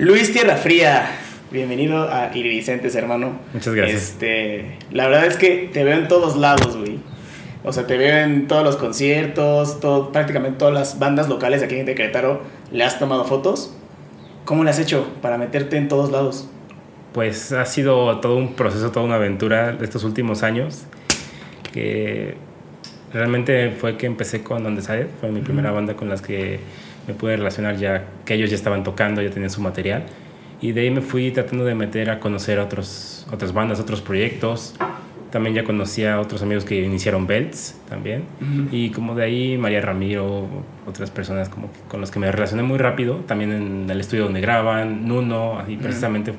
Luis Tierra Fría, bienvenido a Iridicentes, hermano. Muchas gracias. Este, la verdad es que te veo en todos lados, güey. O sea, te veo en todos los conciertos, todo, prácticamente todas las bandas locales aquí en Querétaro. ¿Le has tomado fotos? ¿Cómo le has hecho para meterte en todos lados? Pues ha sido todo un proceso, toda una aventura de estos últimos años. Que realmente fue que empecé con Undecided, fue mi primera banda con las que me pude relacionar ya que ellos ya estaban tocando, ya tenían su material. Y de ahí me fui tratando de meter a conocer a otros, otras bandas, otros proyectos. También ya conocí a otros amigos que iniciaron Belts también. Y como de ahí María Ramiro, otras personas como con los que me relacioné muy rápido. También en el estudio donde graban, Nuno, y precisamente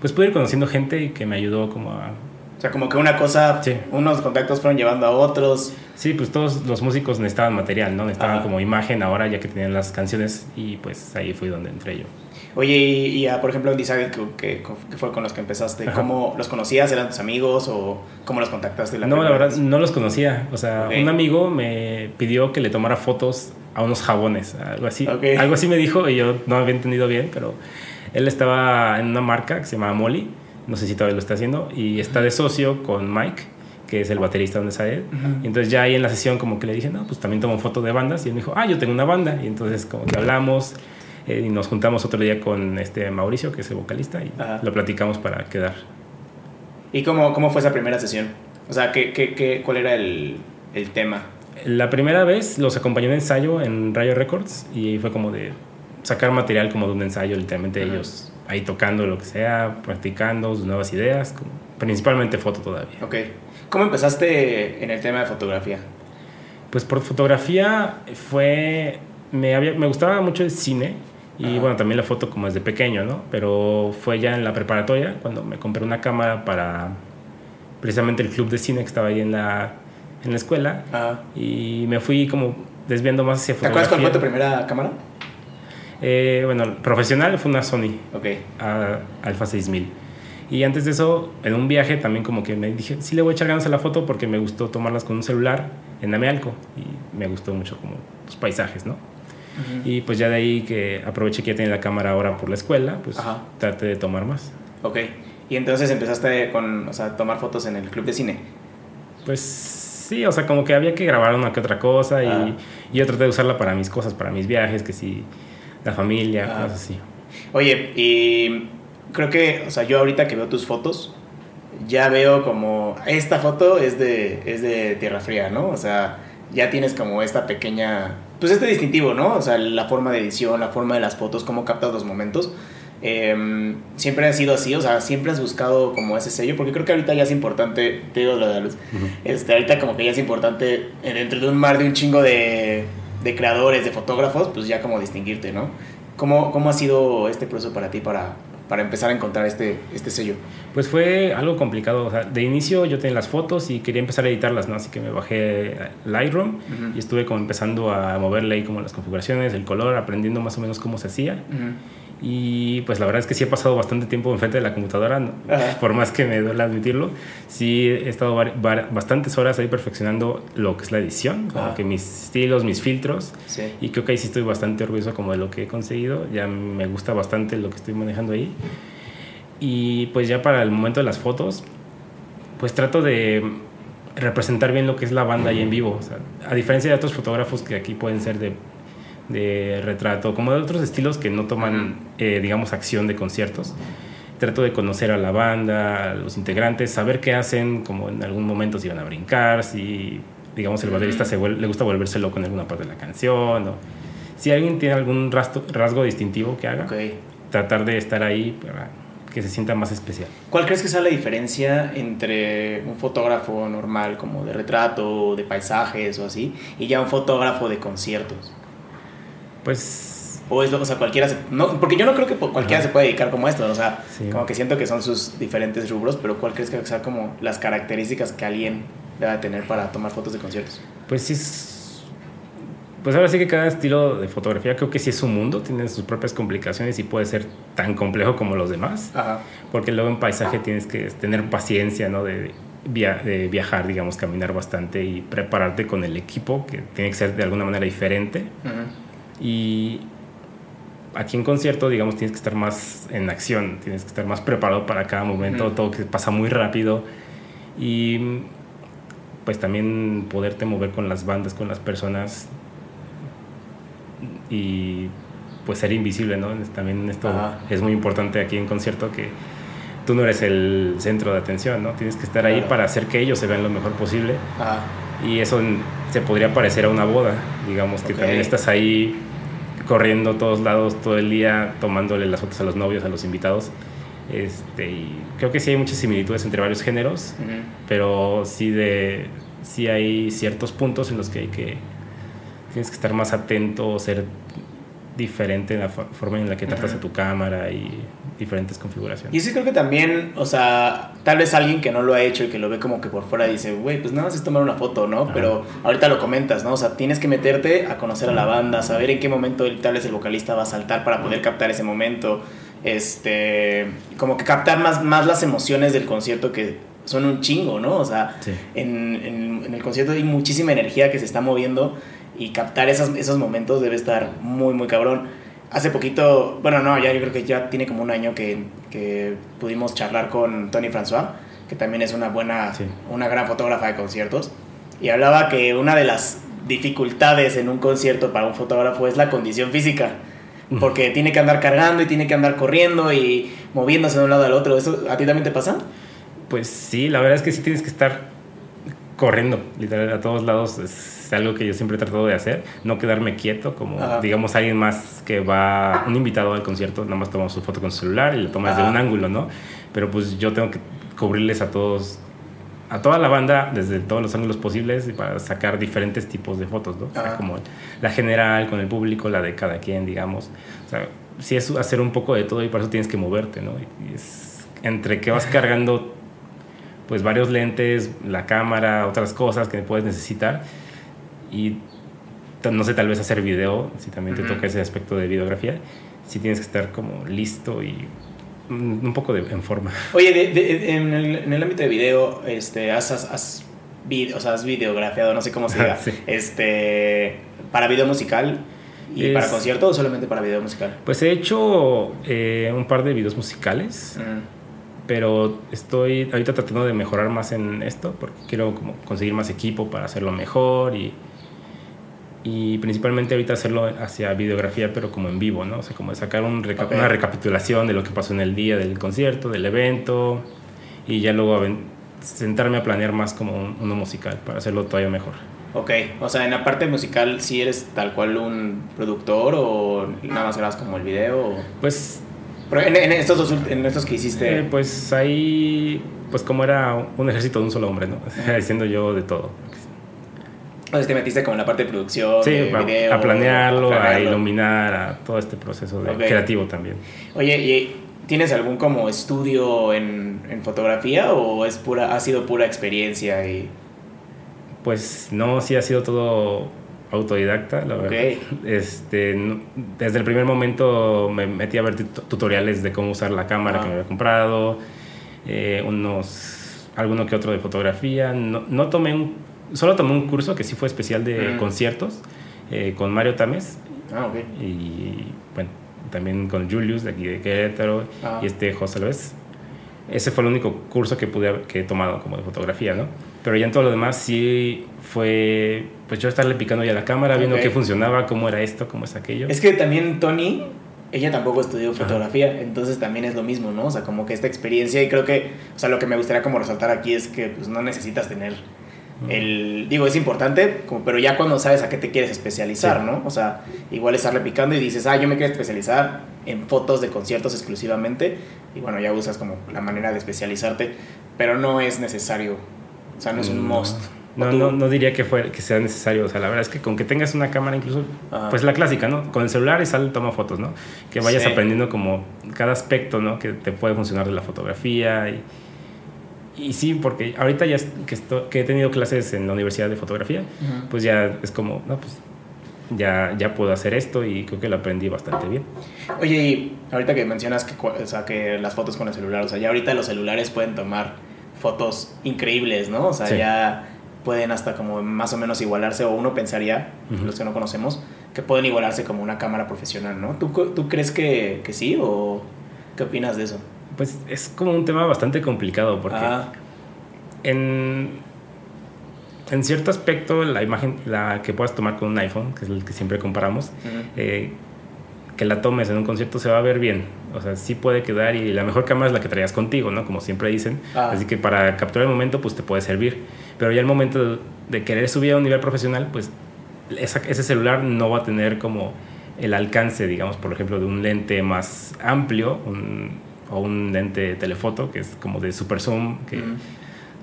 pues pude ir conociendo gente y que me ayudó como a o sea, como que una cosa, unos contactos fueron llevando a otros. Sí, pues todos los músicos necesitaban material, ¿no? Necesitaban como imagen ahora ya que tenían las canciones y pues ahí fue donde entré yo. Oye, y, y por ejemplo, Undecided, que, que, fue con los que empezaste, ¿cómo los conocías? ¿Eran tus amigos o cómo los contactaste? La no, la verdad, no los conocía. O sea, un amigo me pidió que le tomara fotos a unos jabones, algo así. Algo así me dijo y yo no había entendido bien, pero él estaba en una marca que se llama Molly no sé si todavía lo está haciendo, y está de socio con Mike, que es el baterista donde sale. Y entonces ya ahí en la sesión como que le dije, no, pues también tomo foto de bandas, y él me dijo, ah, yo tengo una banda, y entonces como que hablamos, eh, y nos juntamos otro día con este Mauricio, que es el vocalista, y lo platicamos para quedar. ¿Y cómo, cómo fue esa primera sesión? O sea, ¿qué, qué, qué cuál era el, el tema? La primera vez los acompañé en ensayo en Rayo Records y fue como de sacar material como de un ensayo, literalmente ellos ahí tocando lo que sea, practicando sus nuevas ideas, principalmente foto todavía. Ok. ¿Cómo empezaste en el tema de fotografía? Pues por fotografía fue... Me, había, me gustaba mucho el cine y bueno, también la foto como desde pequeño, ¿no? Pero fue ya en la preparatoria cuando me compré una cámara para precisamente el club de cine que estaba ahí en la, en la escuela y me fui como desviando más hacia fotografía. ¿Te acuerdas cuál fue tu primera cámara? Eh, bueno, profesional fue una Sony okay. Alpha 6000. Y antes de eso, en un viaje también como que me dije, sí le voy a echar ganas a la foto porque me gustó tomarlas con un celular en Amealco y me gustó mucho como los paisajes, ¿no? Y pues ya de ahí que aproveché que ya tenía la cámara ahora por la escuela, pues traté de tomar más. Ok. Y entonces empezaste con, o sea, tomar fotos en el club de cine. Pues sí, o sea, como que había que grabar una que otra cosa y, y yo traté de usarla para mis cosas, para mis viajes, que sí la familia, ah. cosas así. Oye, y creo que, o sea, yo ahorita que veo tus fotos, ya veo como, esta foto es de, es de Tierra Fría, ¿no? O sea, ya tienes como esta pequeña, pues este distintivo, ¿no? O sea, la forma de edición, la forma de las fotos, cómo captas los momentos. Em, siempre ha sido así, o sea, siempre has buscado como ese sello, porque creo que ahorita ya es importante, te digo lo de la luz, este, ahorita como que ya es importante dentro de un mar de un chingo de de creadores, de fotógrafos, pues ya como distinguirte, ¿no? ¿Cómo, cómo ha sido este proceso para ti para, para empezar a encontrar este, este sello? Pues fue algo complicado. O sea, de inicio yo tenía las fotos y quería empezar a editarlas, ¿no? Así que me bajé Lightroom y estuve como empezando a moverle ahí como las configuraciones, el color, aprendiendo más o menos cómo se hacía. Y pues la verdad es que sí he pasado bastante tiempo enfrente de la computadora, por más que me duele admitirlo. Sí he estado bastantes horas ahí perfeccionando lo que es la edición, como que mis estilos, mis filtros. Y creo que ahí sí estoy bastante orgulloso como de lo que he conseguido. Ya me gusta bastante lo que estoy manejando ahí. Y pues ya para el momento de las fotos, pues trato de representar bien lo que es la banda ahí en vivo. a diferencia de otros fotógrafos que aquí pueden ser de de retrato, como de otros estilos que no toman, eh, digamos, acción de conciertos. Trato de conocer a la banda, a los integrantes, saber qué hacen, como en algún momento si van a brincar, si, digamos, el baterista se le gusta volverse loco en alguna parte de la canción, o si alguien tiene algún rasgo distintivo que haga, tratar de estar ahí para que se sienta más especial. ¿Cuál crees que sea la diferencia entre un fotógrafo normal como de retrato, de paisajes o así, y ya un fotógrafo de conciertos? Pues... O es lo, o sea, cualquiera no, porque yo no creo que cualquiera se pueda dedicar como esto, o sea, como que siento que son sus diferentes rubros, pero ¿cuál crees que sea como las características que alguien debe tener para tomar fotos de conciertos? Pues sí, pues ahora sí que cada estilo de fotografía creo que sí es un mundo, tiene sus propias complicaciones y puede ser tan complejo como los demás, porque luego en paisaje tienes que tener paciencia, ¿no? De, de viajar, digamos, caminar bastante y prepararte con el equipo, que tiene que ser de alguna manera diferente. Y aquí en concierto, digamos, tienes que estar más en acción, tienes que estar más preparado para cada momento, todo que pasa muy rápido y pues también poderte mover con las bandas, con las personas y pues ser invisible, ¿no? También esto es muy importante aquí en concierto que tú no eres el centro de atención, ¿no? Tienes que estar ahí para hacer que ellos se vean lo mejor posible. Y eso se podría parecer a una boda, digamos, que también estás ahí corriendo todos lados todo el día, tomándole las fotos a los novios, a los invitados. Este, y creo que sí hay muchas similitudes entre varios géneros, pero sí, de, sí hay ciertos puntos en los que hay que tienes que estar más atento, ser diferente en la forma en la que tratas a tu cámara y diferentes configuraciones. Y sí creo que también, o sea, tal vez alguien que no lo ha hecho y que lo ve como que por fuera dice, güey, pues nada más es tomar una foto, ¿no? Pero ahorita lo comentas, ¿no? O sea, tienes que meterte a conocer a la banda, saber en qué momento tal vez el vocalista va a saltar para poder captar ese momento, este, como que captar más, más las emociones del concierto que son un chingo, ¿no? O sea, en, en el concierto hay muchísima energía que se está moviendo y captar esos, esos momentos debe estar muy, muy cabrón. Hace poquito, bueno, no, ya yo creo que ya tiene como un año que, que pudimos charlar con Tony François, que también es una buena, una gran fotógrafa de conciertos, y hablaba que una de las dificultades en un concierto para un fotógrafo es la condición física, porque tiene que andar cargando y tiene que andar corriendo y moviéndose de un lado al otro. ¿Eso a ti también te pasa? Pues sí, la verdad es que sí tienes que estar corriendo, literal, a todos lados. Es algo que yo siempre he tratado de hacer, no quedarme quieto, como digamos alguien más que va, un invitado al concierto, nada más toma su foto con su celular y le toma desde un ángulo, ¿no? Pero pues yo tengo que cubrirles a todos, a toda la banda desde todos los ángulos posibles para sacar diferentes tipos de fotos, ¿no? O sea, como la general con el público, la de cada quien, digamos. O sea, sí es hacer un poco de todo y por eso tienes que moverte, ¿no? Y es entre que vas cargando pues varios lentes, la cámara, otras cosas que puedes necesitar y no sé, tal vez hacer video, si también te toca ese aspecto de videografía, si tienes que estar como listo y un poco de, en forma. Oye, en, el, ámbito de video, este, has, has, o sea, has videografiado, no sé cómo se diga, este, para video musical y para concierto o solamente para video musical? Pues he hecho eh, un par de videos musicales. Pero estoy ahorita tratando de mejorar más en esto porque quiero como conseguir más equipo para hacerlo mejor y, y principalmente ahorita hacerlo hacia videografía, pero como en vivo, ¿no? O sea, como sacar un una recapitulación de lo que pasó en el día del concierto, del evento, y ya luego sentarme a planear más como uno musical para hacerlo todavía mejor. Ok, o sea, en la parte musical, ¿sí eres tal cual un productor o nada más grabas como el video? Pues... en, estos dos, en estos que hiciste... Eh, pues ahí, pues como era un ejército de un solo hombre, ¿no? Diciendo yo de todo. Entonces te metiste como en la parte de producción, sí, video, a planearlo, a, iluminar, a todo este proceso de creativo también. Oye, ¿y tienes algún como estudio en, en, fotografía o es pura, ha sido pura experiencia y... Pues no, sí ha sido todo autodidacta, la verdad. Este, desde el primer momento me metí a ver tutoriales de cómo usar la cámara que me había comprado, eh, unos, alguno que otro de fotografía. No, no tomé un solo tomé un curso que sí fue especial de conciertos eh, con Mario Tames. Ah, ok. Y bueno, también con Julius de aquí de Querétaro ah. y este José Luis. Ese fue el único curso que pude que he tomado como de fotografía, ¿no? Pero ya en todo lo demás sí fue pues yo estarle picando ya la cámara, viendo qué funcionaba, cómo era esto, cómo es aquello. Es que también Tony ella tampoco estudió fotografía, entonces también es lo mismo, ¿no? O sea, como que esta experiencia y creo que, o sea, lo que me gustaría como resaltar aquí es que pues no necesitas tener el, digo, es importante, como, pero ya cuando sabes a qué te quieres especializar, ¿no? O sea, igual estarle picando y dices, ah, yo me quiero especializar en fotos de conciertos exclusivamente, y bueno, ya usas como la manera de especializarte, pero no es necesario, o sea, no es un must. No, no, no, diría que, fue, que sea necesario, o sea, la verdad es que con que tengas una cámara incluso, pues la clásica, ¿no? Con el celular y sale, toma fotos, ¿no? Que vayas aprendiendo como cada aspecto, ¿no? Que te puede funcionar de la fotografía y y sí, porque ahorita ya que, que he tenido clases en la Universidad de Fotografía, pues ya es como, no, pues ya, ya puedo hacer esto y creo que lo aprendí bastante bien. Oye, y ahorita que mencionas que, o sea, que las fotos con el celular, o sea, ya ahorita los celulares pueden tomar fotos increíbles, ¿no? O sea, ya pueden hasta como más o menos igualarse, o uno pensaría, los que no conocemos, que pueden igualarse como una cámara profesional, ¿no? ¿Tú, tú crees que, que sí o qué opinas de eso? Pues es como un tema bastante complicado porque Ah, en, en cierto aspecto la imagen la que puedas tomar con un iPhone, que es el que siempre comparamos, eh, que la tomes en un concierto se va a ver bien. O sea, sí puede quedar y la mejor cámara es la que traías contigo, ¿no? Como siempre dicen. Ah. Así que para capturar el momento, pues te puede servir. Pero ya el momento de, querer subir a un nivel profesional, pues esa- ese celular no va a tener como el alcance, digamos, por ejemplo, de un lente más amplio un- o un lente telefoto, que es como de super zoom, que,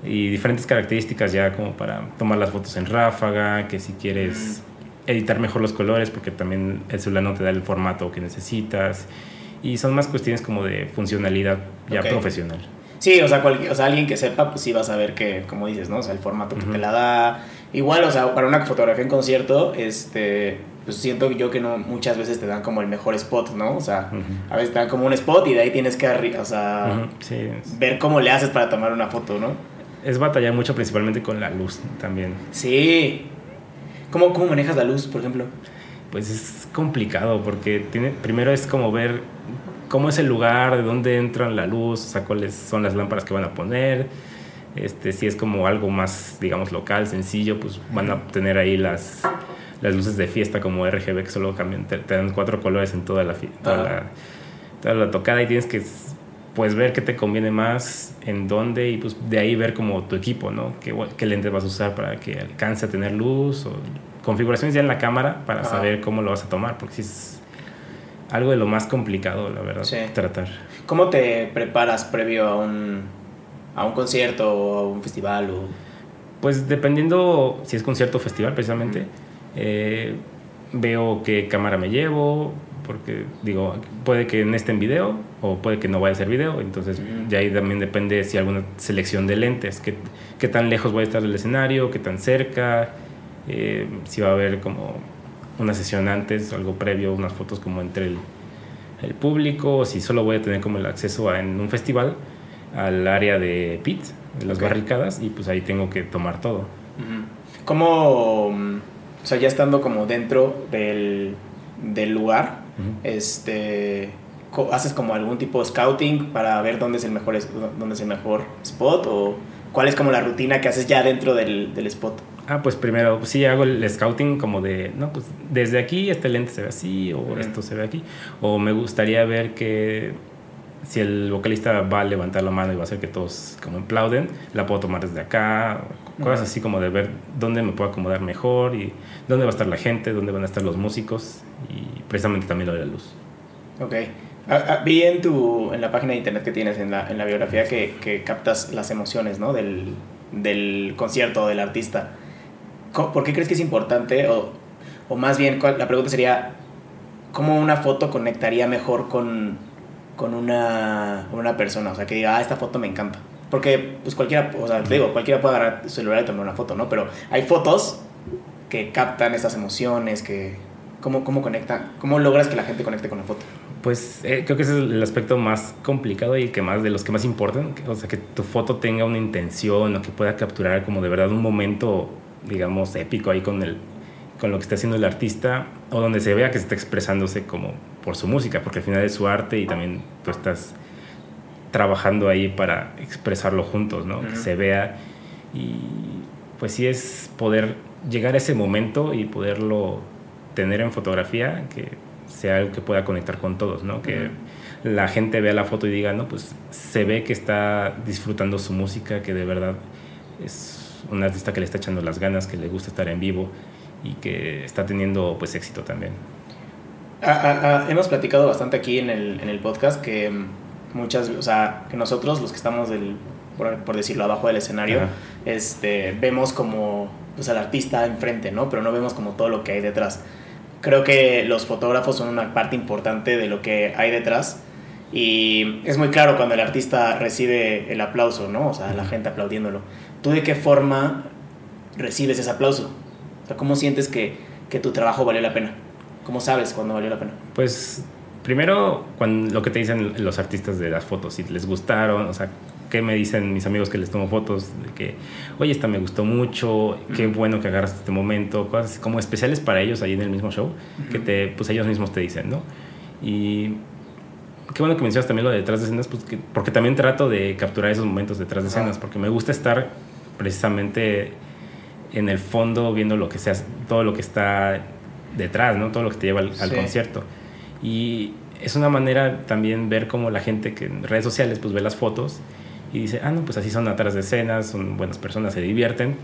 y diferentes características ya como para tomar las fotos en ráfaga, que si quieres editar mejor los colores, porque también el celular no te da el formato que necesitas. Y son más cuestiones como de funcionalidad ya profesional. Sí, o sea, cualquier, o sea, alguien que sepa, pues sí va a saber que, como dices, ¿no? O sea, el formato que te la da. Igual, o sea, para una fotografía en concierto, este, pues siento yo que no muchas veces te dan como el mejor spot, ¿no? O sea, a veces te dan como un spot y de ahí tienes que, o sea, sí, ver cómo le haces para tomar una foto, ¿no? es batallar mucho principalmente con la luz también. Sí. ¿Cómo, cómo manejas la luz, por ejemplo? Pues es complicado porque tiene, primero es como ver cómo es el lugar, de dónde entra la luz, o sea, cuáles son las lámparas que van a poner. Este, si es como algo más, digamos, local, sencillo, pues van a tener ahí las, las luces de fiesta como RGB que solo cambian, te, te dan cuatro colores en toda la, toda, la, toda la tocada y tienes que pues ver qué te conviene más, en dónde y pues de ahí ver como tu equipo, ¿no? ¿Qué, qué lentes vas a usar para que alcance a tener luz o configuraciones ya en la cámara para Ajá. saber cómo lo vas a tomar, porque sí es algo de lo más complicado, la verdad, Sí. tratar. ¿Cómo te preparas previo a un, a un concierto o a un festival? O... Pues dependiendo si es concierto o festival precisamente, eh, veo qué cámara me llevo, porque digo, puede que no esté en video o puede que no vaya a ser video, entonces Ujú. ya ahí también depende si hay alguna selección de lentes, qué, qué tan lejos voy a estar del escenario, qué tan cerca, eh, si va a haber como una sesión antes, algo previo, unas fotos como entre el, el público, o si solo voy a tener como el acceso a- en un festival al área de pit, de las barricadas, y pues ahí tengo que tomar todo. ¿Cómo, mm, o sea, ya estando como dentro del, del lugar, este, haces como algún tipo de scouting para ver dónde es el mejor, dónde es el mejor spot o cuál es como la rutina que haces ya dentro del, del spot? Ah, pues primero, pues sí hago el scouting como de, no, pues desde aquí este lente se ve así, o esto se ve aquí. O me gustaría ver que si el vocalista va a levantar la mano y va a hacer que todos como aplauden, la puedo tomar desde acá. Cosas así como de ver dónde me puedo acomodar mejor y dónde va a estar la gente, dónde van a estar los músicos y precisamente también lo de la luz. Ok. Ah, ah, vi en, tu, en la página de internet que tienes, en la, en la biografía, que, que captas las emociones ¿no? del, del concierto del artista. ¿Por qué crees que es importante? O, o más bien, ¿cuál- la pregunta sería, ¿cómo una foto conectaría mejor con, con una, una persona? O sea, que diga, ah, esta foto me encanta. Porque, pues cualquiera, o sea, te digo, cualquiera puede agarrar su celular y tomar una foto, ¿no? Pero hay fotos que captan esas emociones, que... ¿Cómo, cómo conectan? ¿Cómo logras que la gente conecte con la foto? Pues eh, creo que ese es el aspecto más complicado y que más de los que más importan. O sea, que tu foto tenga una intención o que pueda capturar como de verdad un momento, digamos, épico ahí con, el, con lo que está haciendo el artista o donde se vea que se está expresándose como por su música, porque al final es su arte y también tú estás trabajando ahí para expresarlo juntos, ¿no? Que se vea y pues sí es poder llegar a ese momento y poderlo tener en fotografía que sea algo que pueda conectar con todos, ¿no? Que la gente vea la foto y diga, no, pues se ve que está disfrutando su música, que de verdad es un artista que le está echando las ganas, que le gusta estar en vivo y que está teniendo pues éxito también. Ah, ah, ah, hemos platicado bastante aquí en el, en el podcast que muchas, o sea, que nosotros, los que estamos del, por, por decirlo, abajo del escenario, Ajá. este, vemos como pues, al artista enfrente, ¿no? Pero no vemos como todo lo que hay detrás. Creo que los fotógrafos son una parte importante de lo que hay detrás y es muy claro cuando el artista recibe el aplauso, ¿no? O sea, la gente aplaudiéndolo. ¿Tú de qué forma recibes ese aplauso? O sea, ¿cómo sientes que, que tu trabajo valió la pena? ¿Cómo sabes cuándo valió la pena? Pues primero, cuando, lo que te dicen los artistas de las fotos, si les gustaron, o sea, qué me dicen mis amigos que les tomo fotos, de que, oye, esta me gustó mucho, qué bueno que agarras este momento, cosas como especiales para ellos ahí en el mismo show, que te, pues ellos mismos te dicen, ¿no? Y qué bueno que mencionas también lo de detrás de escenas, pues porque también trato de capturar esos momentos detrás de escenas, porque me gusta estar precisamente en el fondo viendo lo que sea, todo lo que está detrás, ¿no? Todo lo que te lleva al, al concierto. Y es una manera también ver cómo la gente que en redes sociales pues ve las fotos y dice, ah, no, pues así son atrás de escenas, son buenas personas, se divierten.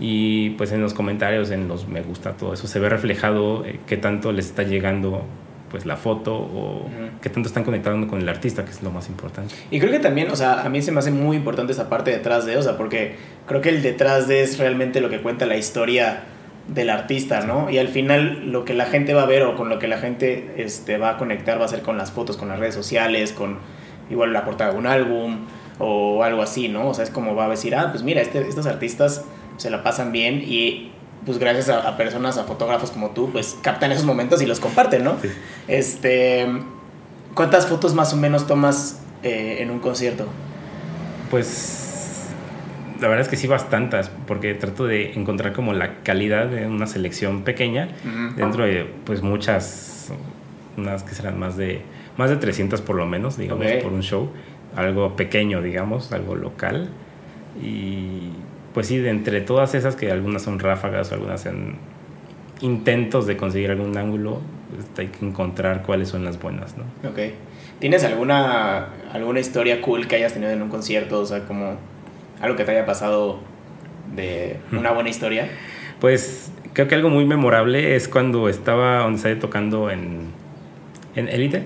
Y pues en los comentarios, en los me gusta, todo eso se ve reflejado eh, qué tanto les está llegando pues la foto o qué tanto están conectando con el artista, que es lo más importante. Y creo que también, o sea, a mí se me hace muy importante esa parte detrás de, o sea, porque creo que el detrás de es realmente lo que cuenta la historia del artista, ¿no? Y al final lo que la gente va a ver o con lo que la gente este, va a conectar va a ser con las fotos, con las redes sociales, con igual la portada de un álbum o algo así, ¿no? O sea, es como va a decir, ah, pues mira, este, estos artistas se la pasan bien y pues gracias a, personas, a fotógrafos como tú, pues captan esos momentos y los comparten, ¿no? Este, ¿Cuántas fotos más o menos tomas eh, en un concierto? Pues la verdad es que sí bastantes, porque trato de encontrar como la calidad de una selección pequeña dentro de pues muchas, unas que serán más de, más de 300 por lo menos, digamos, por un show algo pequeño, digamos, algo local. Y pues sí, de entre todas esas, que algunas son ráfagas o algunas son intentos de conseguir algún ángulo, pues, hay que encontrar cuáles son las buenas, ¿no? Ok. ¿Tienes alguna, alguna historia cool que hayas tenido en un concierto? O sea, como algo que te haya pasado de una buena historia. Pues creo que algo muy memorable es cuando estaba, donde estaba tocando en, en Elite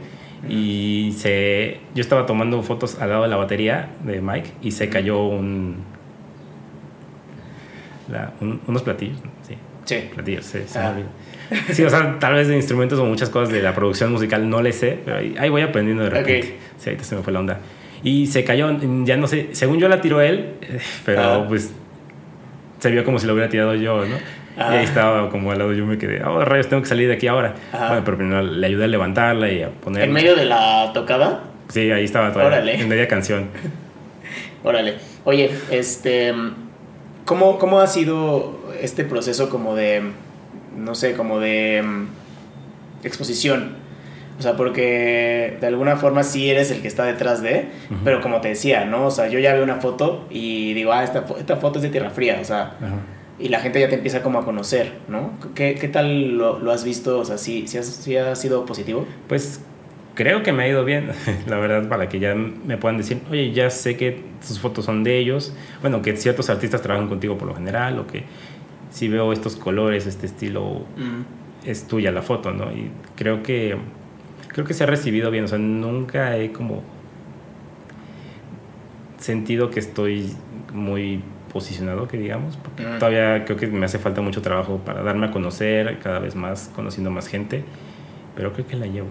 y se, yo estaba tomando fotos al lado de la batería de Mike y se cayó un, unos platillos. Sí. Sí. Platillos, sí. Ah. Sí, o sea, tal vez de instrumentos o muchas cosas de la producción musical no le sé, pero ahí, voy aprendiendo de repente. Sí, ahorita se me fue la onda. Y se cayó, ya no sé, según yo la tiró él, pero ah. pues se vio como si lo hubiera tirado yo, ¿no? Y ahí estaba como al lado, yo me quedé, oh rayos, tengo que salir de aquí ahora. Bueno, pero primero le ayudé a levantarla y a poner. ¿En medio de la tocada? Sí, ahí estaba todavía. En media canción. Órale. Oye, este. ¿Cómo, ¿Cómo ha sido este proceso como de. No sé, como de. Mm, exposición? O sea, porque de alguna forma sí eres el que está detrás de, pero como te decía, ¿no? O sea, yo ya veo una foto y digo, ah, esta, esta foto es de Tierra Fría, o sea, y la gente ya te empieza como a conocer, ¿no? ¿Qué, qué tal lo, lo, has visto? O sea, ¿sí, sí, ha sido positivo? Pues creo que me ha ido bien, la verdad, para que ya me puedan decir, oye, ya sé que tus fotos son de ellos, bueno, que ciertos artistas trabajan contigo por lo general, o que si veo estos colores, este estilo, mm. es tuya la foto, ¿no? Y creo que, creo que se ha recibido bien, o sea, nunca he como sentido que estoy muy posicionado, que digamos, porque todavía creo que me hace falta mucho trabajo para darme a conocer cada vez más, conociendo más gente, pero creo que la llevo.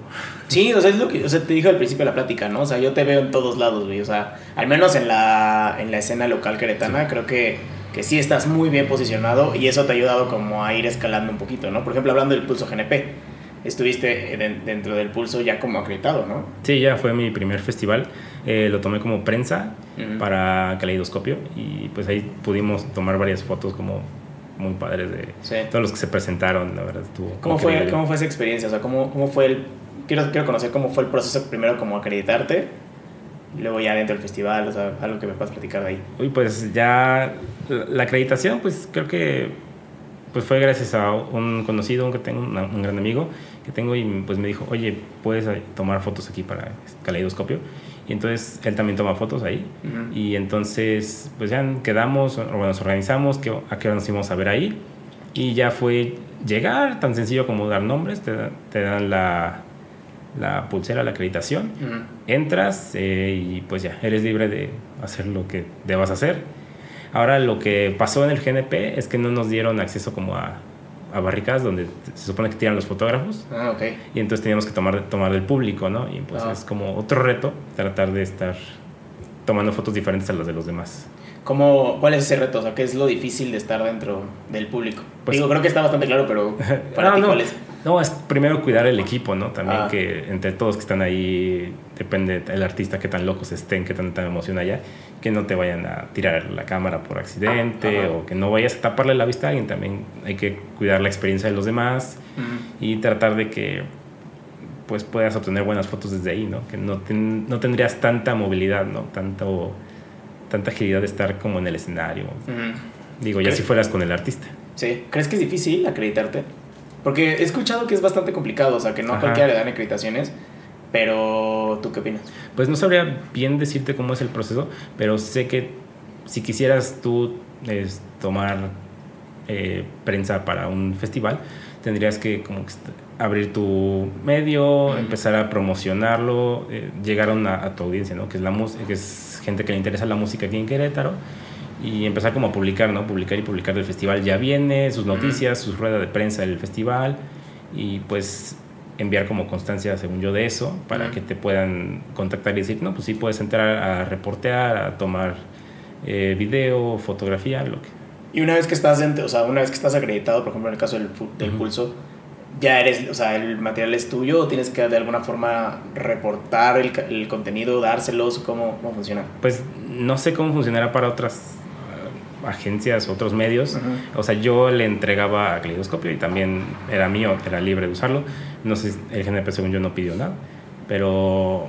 Sí, o sea, es lo que o sea, te dije al principio de la plática, ¿no? O sea, yo te veo en todos lados, güey, o sea, al menos en la, en la escena local queretana, creo que, que sí estás muy bien posicionado y eso te ha ayudado como a ir escalando un poquito, ¿no? Por ejemplo, hablando del pulso GNP estuviste dentro del pulso ya como acreditado, ¿no? Sí, ya fue mi primer festival. Eh, lo tomé como prensa para Caleidoscopio y pues ahí pudimos tomar varias fotos como muy padres de todos los que se presentaron, la verdad estuvo. ¿Cómo fue, ¿Cómo fue esa experiencia? O sea, ¿cómo, cómo fue el... Quiero, quiero conocer cómo fue el proceso primero como acreditarte y luego ya dentro del festival, o sea, algo que me puedas platicar de ahí. Uy, pues ya la acreditación, pues creo que pues fue gracias a un conocido, que tengo, un gran amigo que tengo, y pues me dijo, oye, puedes tomar fotos aquí para Caleidoscopio. Y entonces él también toma fotos ahí. Y entonces, pues ya quedamos, o bueno, nos organizamos, que, a qué hora nos íbamos a ver ahí. Y ya fue llegar, tan sencillo como dar nombres, te, te dan la, la pulsera, la acreditación, entras eh, y pues ya, eres libre de hacer lo que debas hacer Ahora lo que pasó en el GNP es que no nos dieron acceso como a, a barricadas donde se supone que tiran los fotógrafos. Ah, ok. Y entonces teníamos que tomar, tomar del público, ¿no? Y pues ah. es como otro reto tratar de estar tomando fotos diferentes a las de los demás. ¿Cómo, ¿Cuál es ese reto? O sea, ¿qué es lo difícil de estar dentro del público? Pues, Digo, creo que está bastante claro, pero ¿para ti cuál es? No, es primero cuidar el equipo, ¿no? También Ah. que entre todos que están ahí, depende el artista que tan locos estén, que tanta emoción haya, que no te vayan a tirar la cámara por accidente o que no vayas a taparle la vista a alguien. También hay que cuidar la experiencia de los demás y tratar de que pues puedas obtener buenas fotos desde ahí, ¿no? Que no, ten- no tendrías tanta movilidad, ¿no? Tanto, tanta agilidad de estar como en el escenario. Digo, ya si fueras con el artista. Sí. ¿Crees que es difícil acreditarte? Porque he escuchado que es bastante complicado, o sea, que no a cualquiera le dan acreditaciones, pero ¿tú qué opinas? Pues no sabría bien decirte cómo es el proceso, pero sé que si quisieras tú es, tomar eh, prensa para un festival, tendrías que como que abrir tu medio, Ujú. empezar a promocionarlo, eh, llegar a, una- a tu audiencia, ¿no? Que es la que es gente que le interesa la música aquí en Querétaro y empezar como a publicar, ¿no? Publicar y publicar del festival ya viene, sus noticias, sus ruedas de prensa del festival y pues enviar como constancia, según yo, de eso para que te puedan contactar y decir, no, pues sí puedes entrar a reportear, a tomar eh, video, fotografía, lo que... Y una vez que estás dentro, o sea, una vez que estás acreditado, por ejemplo, en el caso del, del pulso, ya eres, o sea, el material es tuyo o tienes que de alguna forma reportar el, el contenido, dárselos, ¿cómo, cómo funciona? Pues no sé cómo funcionará para otras agencias, otros medios. Ujú. O sea, yo le entregaba a Caleidoscopio y también era mío, era libre de usarlo. No sé, el GNP según yo no pidió nada, pero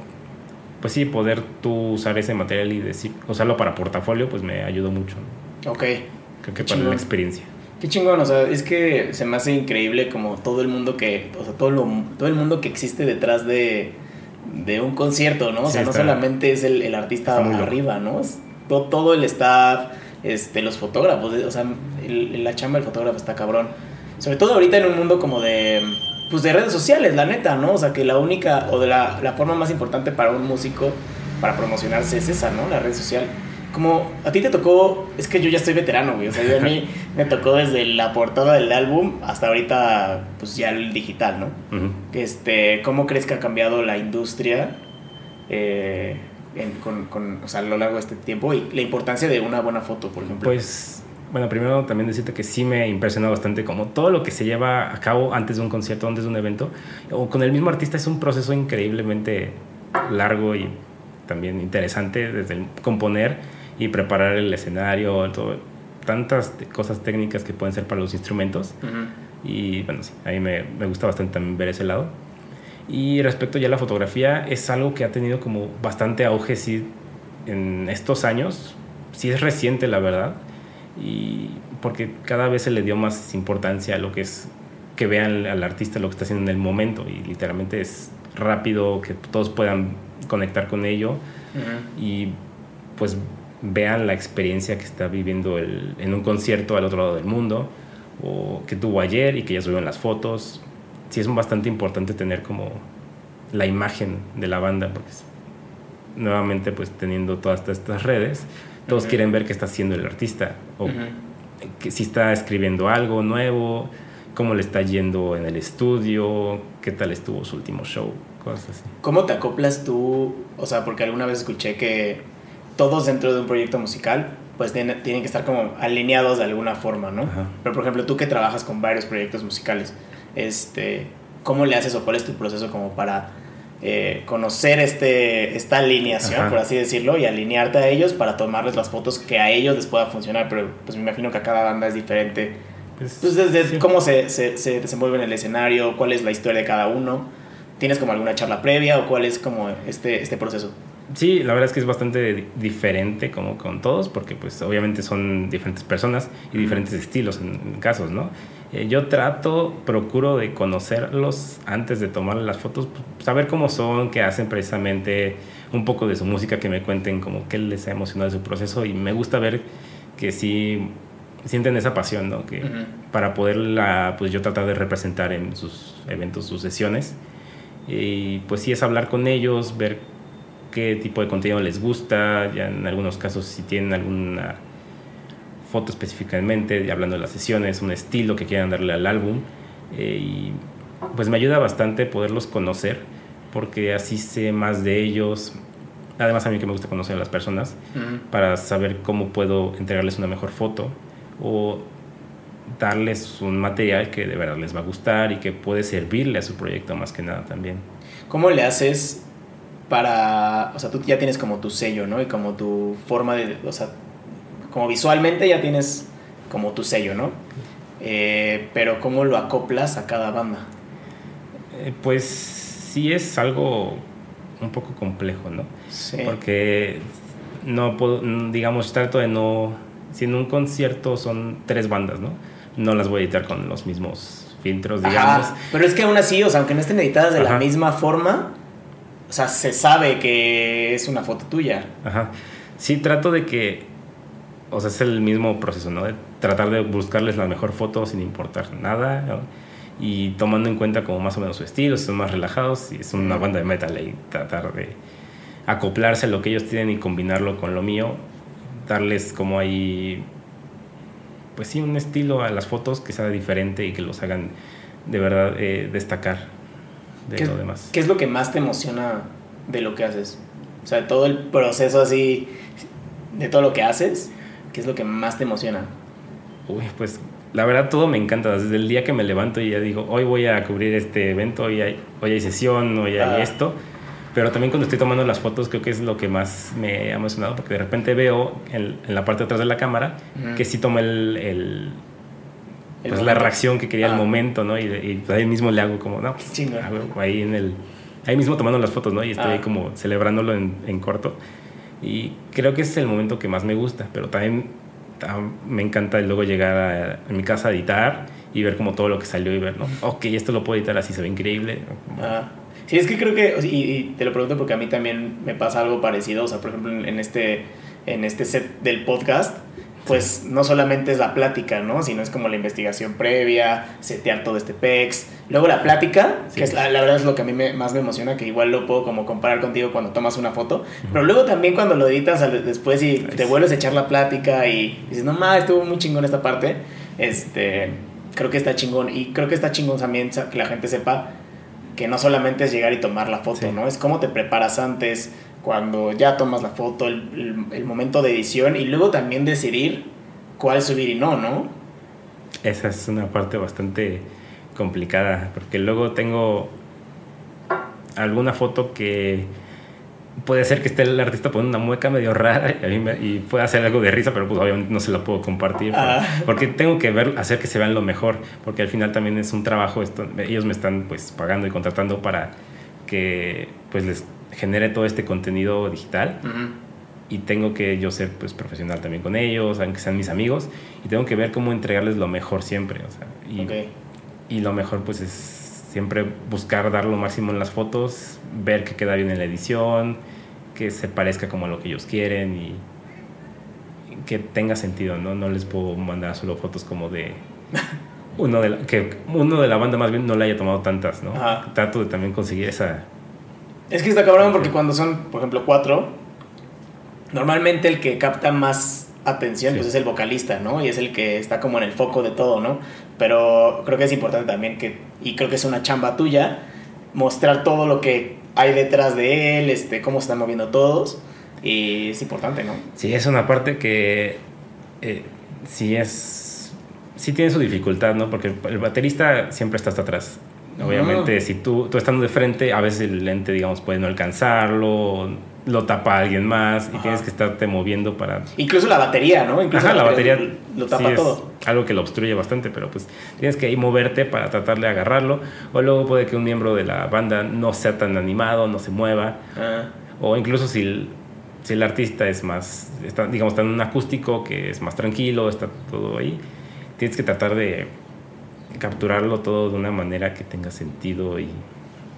pues sí, poder tú usar ese material y decir, usarlo para portafolio, pues me ayudó mucho. ¿no? Ok. Creo que Qué para chingón. la experiencia. Qué chingón, o sea, es que se me hace increíble como todo el mundo que, o sea, todo, lo, todo el mundo que existe detrás de, de un concierto, ¿no? O Sí, sea, no solamente es el, el artista arriba, ¿no? Es to- todo el staff, este, los fotógrafos, o sea, el- la chamba del fotógrafo está cabrón. Sobre todo ahorita en un mundo como de, pues de redes sociales, la neta, ¿no? O sea, que la única, o de la, la forma más importante para un músico para promocionarse es esa, ¿no? La red social. Como a ti te tocó, es que yo ya estoy veterano, güey. O sea, yo a mí me tocó desde la portada del álbum hasta ahorita, pues ya el digital, ¿no? Ujú. Este, ¿Cómo crees que ha cambiado la industria eh, en- con, con- o sea, a lo largo de este tiempo? Y la importancia de una buena foto, por ejemplo. Pues, bueno, primero también decirte que sí me impresionó bastante como todo lo que se lleva a cabo antes de un concierto, antes de un evento, o con el mismo artista es un proceso increíblemente largo y también interesante desde el componer y preparar el escenario, todo, tantas cosas técnicas que pueden ser para los instrumentos. Ujú. Y bueno, sí, a mí me, me gusta bastante también ver ese lado. Y respecto ya a la fotografía, es algo que ha tenido como bastante auge, sí, en estos años. Sí es reciente, la verdad. Y porque cada vez se le dio más importancia a lo que es que vean al artista lo que está haciendo en el momento. Y literalmente es rápido, que todos puedan conectar con ello Ujú. y pues vean la experiencia que está viviendo el- en un concierto al otro lado del mundo o que tuvo ayer y que ya subieron las fotos. Sí es bastante importante tener como la imagen de la banda porque es- nuevamente pues teniendo todas estas redes todos quieren ver qué está haciendo el artista o que si está escribiendo algo nuevo, cómo le está yendo en el estudio, qué tal estuvo su último show, cosas así. ¿Cómo te acoplas tú? O sea, porque alguna vez escuché que todos dentro de un proyecto musical pues tienen, tienen que estar como alineados de alguna forma, ¿no? Ajá. Pero por ejemplo, tú que trabajas con varios proyectos musicales, este, ¿cómo le haces o cuál es tu proceso como para eh, conocer este, esta alineación, Ajá. por así decirlo, y alinearte a ellos para tomarles las fotos que a ellos les pueda funcionar? Pero pues me imagino que a cada banda es diferente. Pues, Pues desde sí. cómo se, se, se desenvuelve en el escenario, cuál es la historia de cada uno. ¿Tienes como alguna charla previa o cuál es como este, este proceso? Sí, la verdad es que es bastante di- diferente como con todos, porque pues obviamente son diferentes personas y diferentes estilos en, en casos, ¿no? Eh, yo trato, procuro de conocerlos antes de tomar las fotos, saber cómo son, qué hacen precisamente, un poco de su música, que me cuenten como qué les ha emocionado de su proceso y me gusta ver que sí sienten esa pasión, ¿no? Que, para poderla, pues yo tratar de representar en sus eventos, sus sesiones. Y pues sí es hablar con ellos, ver qué tipo de contenido les gusta, ya en algunos casos si tienen alguna foto específicamente, hablando de las sesiones, un estilo que quieran darle al álbum. eh, y pues me ayuda bastante poderlos conocer, porque así sé más de ellos. Además a mí que me gusta conocer a las personas, Ujú. para saber cómo puedo entregarles una mejor foto o darles un material que de verdad les va a gustar y que puede servirle a su proyecto más que nada también. ¿Cómo le haces para, o sea, tú ya tienes como tu sello, ¿no? Y como tu forma de, o sea, como visualmente ya tienes como tu sello, ¿no? Eh, pero ¿cómo lo acoplas a cada banda? Eh, pues sí es algo un poco complejo, ¿no? Sí. Porque no puedo, digamos, trato de no, si en un concierto son tres bandas, ¿no? No las voy a editar con los mismos filtros, digamos. Ajá, pero es que aún así, o sea, aunque no estén editadas de la misma forma, o sea, se sabe que es una foto tuya. Ajá. Sí, trato de que, o sea, es el mismo proceso, ¿no? De tratar de buscarles la mejor foto sin importar nada. Y tomando en cuenta como más o menos su estilo, si son más relajados, si es una banda de metal y tratar de acoplarse a lo que ellos tienen y combinarlo con lo mío, darles como ahí, pues sí, un estilo a las fotos que sea diferente y que los hagan de verdad eh, destacar de ¿Qué, lo demás. ¿Qué es lo que más te emociona de lo que haces? O sea, todo el proceso así, de todo lo que haces, ¿qué es lo que más te emociona? Uy, pues la verdad todo me encanta. Desde el día que me levanto y ya digo, hoy voy a cubrir este evento, hoy hay, hoy hay sesión, hoy hay Ah. esto. Pero también cuando estoy tomando las fotos creo que es lo que más me ha emocionado porque de repente veo en, en la parte de atrás de la cámara Ujú. que sí toma el, el- pues la reacción que quería Ah. el momento, ¿no? Y, y pues ahí mismo le hago como, no, pues, ah, ahí en el... Ahí mismo tomando las fotos, ¿no? Y estoy Ah. ahí como celebrándolo en, en corto. Y creo que ese es el momento que más me gusta, pero también ah, me encanta luego llegar a, mi casa a editar y ver como todo lo que salió y ver, ¿no? Ok, esto lo puedo editar así, se ve increíble. Ah, sí, es que creo que, y, y te lo pregunto porque a mí también me pasa algo parecido, o sea, por ejemplo, en este, en este set del podcast, pues no solamente es la plática, ¿no? Sino es como la investigación previa, setear todo este pex, luego la plática, Sí. que es la, la verdad es lo que a mí me- más me emociona, que igual lo puedo como comparar contigo cuando tomas una foto, pero luego también cuando lo editas después y te vuelves a echar la plática y dices, no más, estuvo muy chingón esta parte, este, creo que está chingón y creo que está chingón también que la gente sepa que no solamente es llegar y tomar la foto, Sí. ¿no? Es cómo te preparas antes, cuando ya tomas la foto, el, el- el momento de edición y luego también decidir cuál subir y no, ¿no? Esa es una parte bastante complicada, porque luego tengo alguna foto que puede ser que esté el artista poniendo una mueca medio rara y, a mí me- y puede hacer algo de risa, pero pues obviamente no se la puedo compartir. Ah. Porque tengo que ver, hacer que se vean lo mejor, porque al final también es un trabajo, esto, ellos me están pues pagando y contratando para que pues les genere todo este contenido digital y tengo que yo ser pues profesional también con ellos, aunque sean mis amigos, y tengo que ver cómo entregarles lo mejor siempre, o sea, y, y lo mejor pues es siempre buscar dar lo máximo en las fotos, ver que queda bien en la edición, que se parezca como a lo que ellos quieren y y que tenga sentido, ¿no? No les puedo mandar solo fotos como de uno de la, que uno de la banda más bien no le haya tomado tantas, ¿no? Ajá. Trato de también conseguir esa Es que está cabrón porque cuando son, por ejemplo, cuatro, normalmente el que capta más atención Sí. pues es el vocalista, ¿no? Y es el que está como en el foco de todo, ¿no? Pero creo que es importante también que, y creo que es una chamba tuya, mostrar todo lo que hay detrás de él, este, cómo se están moviendo todos. Y es importante, ¿no? Sí, es una parte que eh, sí es. Sí tiene su dificultad, ¿no? Porque el baterista siempre está hasta atrás. Obviamente, si tú, tú estando de frente, a veces el lente, digamos, puede no alcanzarlo, lo tapa alguien más y tienes que estarte moviendo para. Incluso la batería, ¿no? Incluso Ajá, la batería lo tapa sí es todo. algo que lo obstruye bastante, pero pues tienes que ahí moverte para tratar de agarrarlo. O luego puede que un miembro de la banda no sea tan animado, no se mueva. Ah, O incluso si el, si el artista es más, está, digamos, está en un acústico que es más tranquilo, está todo ahí, tienes que tratar de capturarlo todo de una manera que tenga sentido y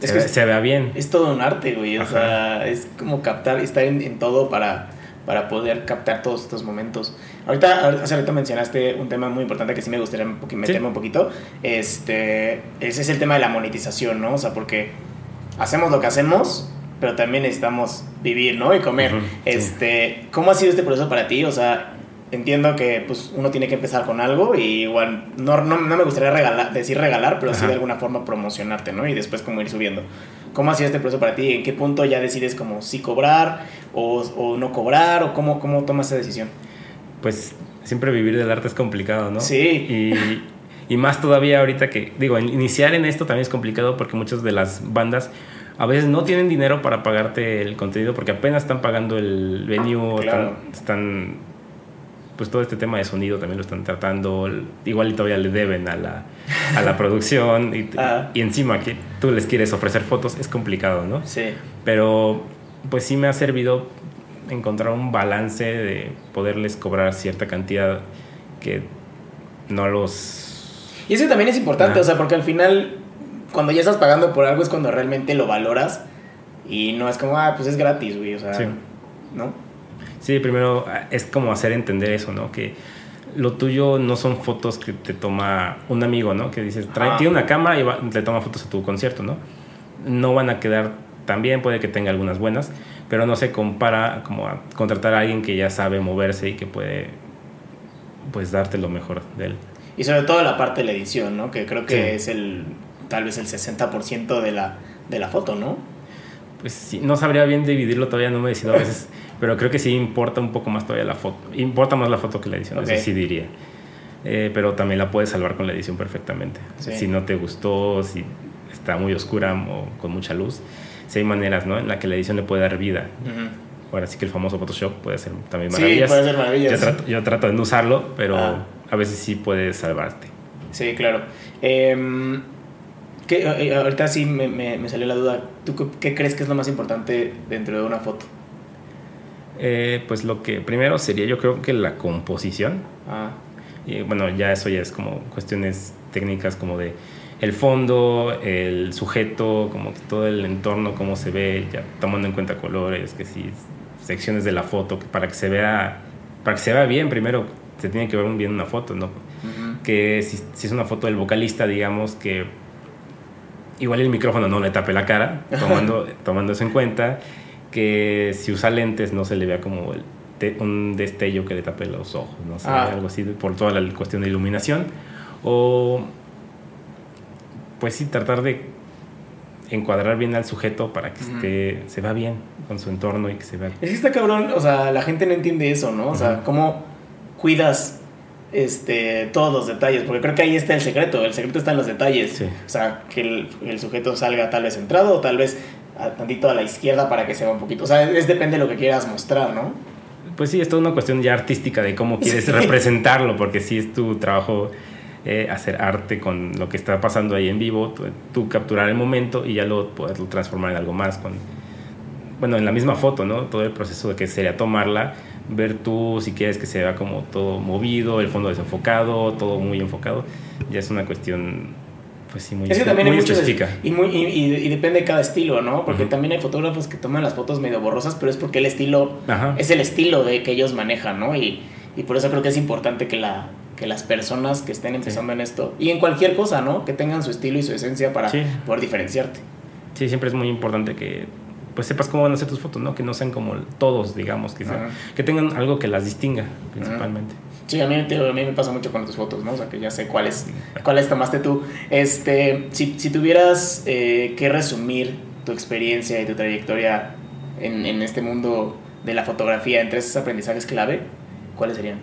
Es se, que ve- es- se vea bien. Es todo un arte, güey. O Ajá. sea, es como captar, estar en, en todo para, para poder captar todos estos momentos. Ahorita, hace ahorita mencionaste un tema muy importante que sí me gustaría un poqui- meterme un poquito. Este, ese es el tema de la monetización, ¿no? O sea, porque hacemos lo que hacemos, pero también necesitamos vivir, ¿no? Y comer. Ujú, sí. este, ¿Cómo ha sido este proceso para ti? O sea, entiendo que pues, uno tiene que empezar con algo y igual no, no, no me gustaría regalar, decir regalar, pero sí Ajá. de alguna forma promocionarte, ¿no? Y después como ir subiendo. ¿Cómo ha sido este proceso para ti? ¿En qué punto ya decides como sí cobrar o, o no cobrar? ¿O cómo, cómo tomas esa decisión? Pues siempre vivir del arte es complicado, ¿no? Sí. Y, y más todavía ahorita que, digo, iniciar en esto también es complicado porque muchas de las bandas a veces no tienen dinero para pagarte el contenido porque apenas están pagando el venue, Claro. están, están, pues todo este tema de sonido también lo están tratando, igual y todavía le deben a la, a la producción y, Ah. y encima que tú les quieres ofrecer fotos es complicado, ¿no? Sí. Pero pues sí me ha servido encontrar un balance de poderles cobrar cierta cantidad que no los... Y eso también es importante, Ajá. o sea, porque al final, cuando ya estás pagando por algo es cuando realmente lo valoras y no es como, ah, pues es gratis, güey, o sea, Sí. ¿no? Sí, primero ah, es como hacer entender eso, ¿no? Que lo tuyo no son fotos que te toma un amigo, ¿no? Que dices, trae, Ajá. tiene una cámara y va- le toma fotos a tu concierto, ¿no? No van a quedar tan bien, puede que tenga algunas buenas, pero no se compara como a contratar a alguien que ya sabe moverse y que puede, pues, darte lo mejor de él. Y sobre todo la parte de la edición, ¿no? Que creo que Sí. es el, tal vez el 60% de la, de la foto, ¿no? Pues sí, no sabría bien dividirlo todavía, no me decido a veces, pero creo que sí importa un poco más todavía la foto. Importa más la foto que la edición, Ok. eso sí diría. Eh, pero también la puedes salvar con la edición perfectamente. Sí. Si no te gustó, si está muy oscura o con mucha luz, sí hay maneras ¿no? en la que la edición le puede dar vida. Ahora sí que el famoso Photoshop puede ser también Sí, maravillas. puede ser maravillas. Yo trato, yo trato de no usarlo, pero Ah. a veces sí puede salvarte. Sí, claro. Em, ¿qué- eh, ahorita sí me, me- me salió la duda. ¿Tú qué, qué crees que es lo más importante dentro de una foto? Eh, pues lo que primero sería yo creo que la composición. Ah, Y bueno, ya eso ya es como cuestiones técnicas como de el fondo, el sujeto, como que todo el entorno, cómo se ve, ya tomando en cuenta colores, que sí, secciones de la foto, que para que se vea, para que se vea bien primero se tiene que ver bien una foto, ¿no? Que si, si es una foto del vocalista, digamos que igual el micrófono no le tape la cara, tomando, tomando eso en cuenta, que si usa lentes no se le vea como el- te- un destello que le tape los ojos, no sé, Ah. algo así, por toda la cuestión de iluminación. O, pues sí, tratar de encuadrar bien al sujeto para que esté, se vea bien con su entorno y que se vea... Es que está cabrón, o sea, la gente no entiende eso, ¿no? O sea, cómo cuidas este, todos los detalles, porque creo que ahí está el secreto, el secreto está en los detalles. Sí. O sea, que el, el sujeto salga tal vez centrado o tal vez a, tantito a la izquierda para que se vea un poquito. O sea, es depende de lo que quieras mostrar, ¿no? Pues sí, es toda una cuestión ya artística de cómo quieres Sí. representarlo, porque sí es tu trabajo eh, hacer arte con lo que está pasando ahí en vivo, tú, tú capturar el momento y ya lo poderlo transformar en algo más. Con, bueno, en la misma foto, ¿no? Todo el proceso de que sería tomarla, ver tú si quieres que se vea como todo movido, el fondo desenfocado, todo muy enfocado, ya es una cuestión, pues sí, muy, Es que también hay muy mucho de- específica. y, muy, y, y- y depende de cada estilo, ¿no? Porque también hay fotógrafos que toman las fotos medio borrosas, pero es porque el estilo Ajá. es el estilo de que ellos manejan, ¿no? Y, por eso creo que es importante que, la, que las personas que estén empezando en esto, y en cualquier cosa, ¿no? Que tengan su estilo y su esencia para Sí. poder diferenciarte. Sí, siempre es muy importante que pues sepas cómo van a ser tus fotos, ¿no? Que no sean como todos, digamos, que, sean- que tengan algo que las distinga principalmente. Sí, a mí, a mí me pasa mucho con tus fotos, ¿no? O sea, que ya sé cuáles, cuáles tomaste tú. Este, si, si tuvieras eh, que resumir tu experiencia y tu trayectoria en, en este mundo de la fotografía en tres aprendizajes clave, ¿cuáles serían?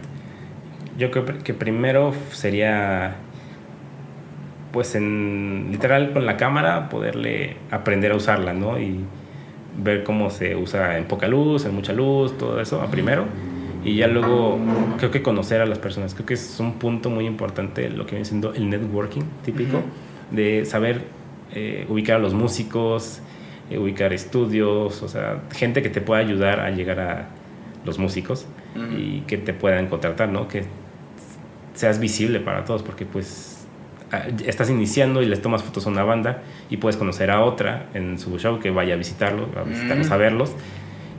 Yo creo que primero sería, pues en literal con la cámara, poderle aprender a usarla, ¿no? Y ver cómo se usa en poca luz, en mucha luz, todo eso, a primero. Y ya luego creo que conocer a las personas. Creo que es un punto muy importante lo que viene siendo el networking típico, de saber eh, ubicar a los músicos, eh, ubicar estudios, o sea, gente que te pueda ayudar a llegar a los músicos y que te puedan contratar, ¿no? Que seas visible para todos, porque pues estás iniciando y les tomas fotos a una banda y puedes conocer a otra en su show que vaya a visitarlos, a visitarlos, a verlos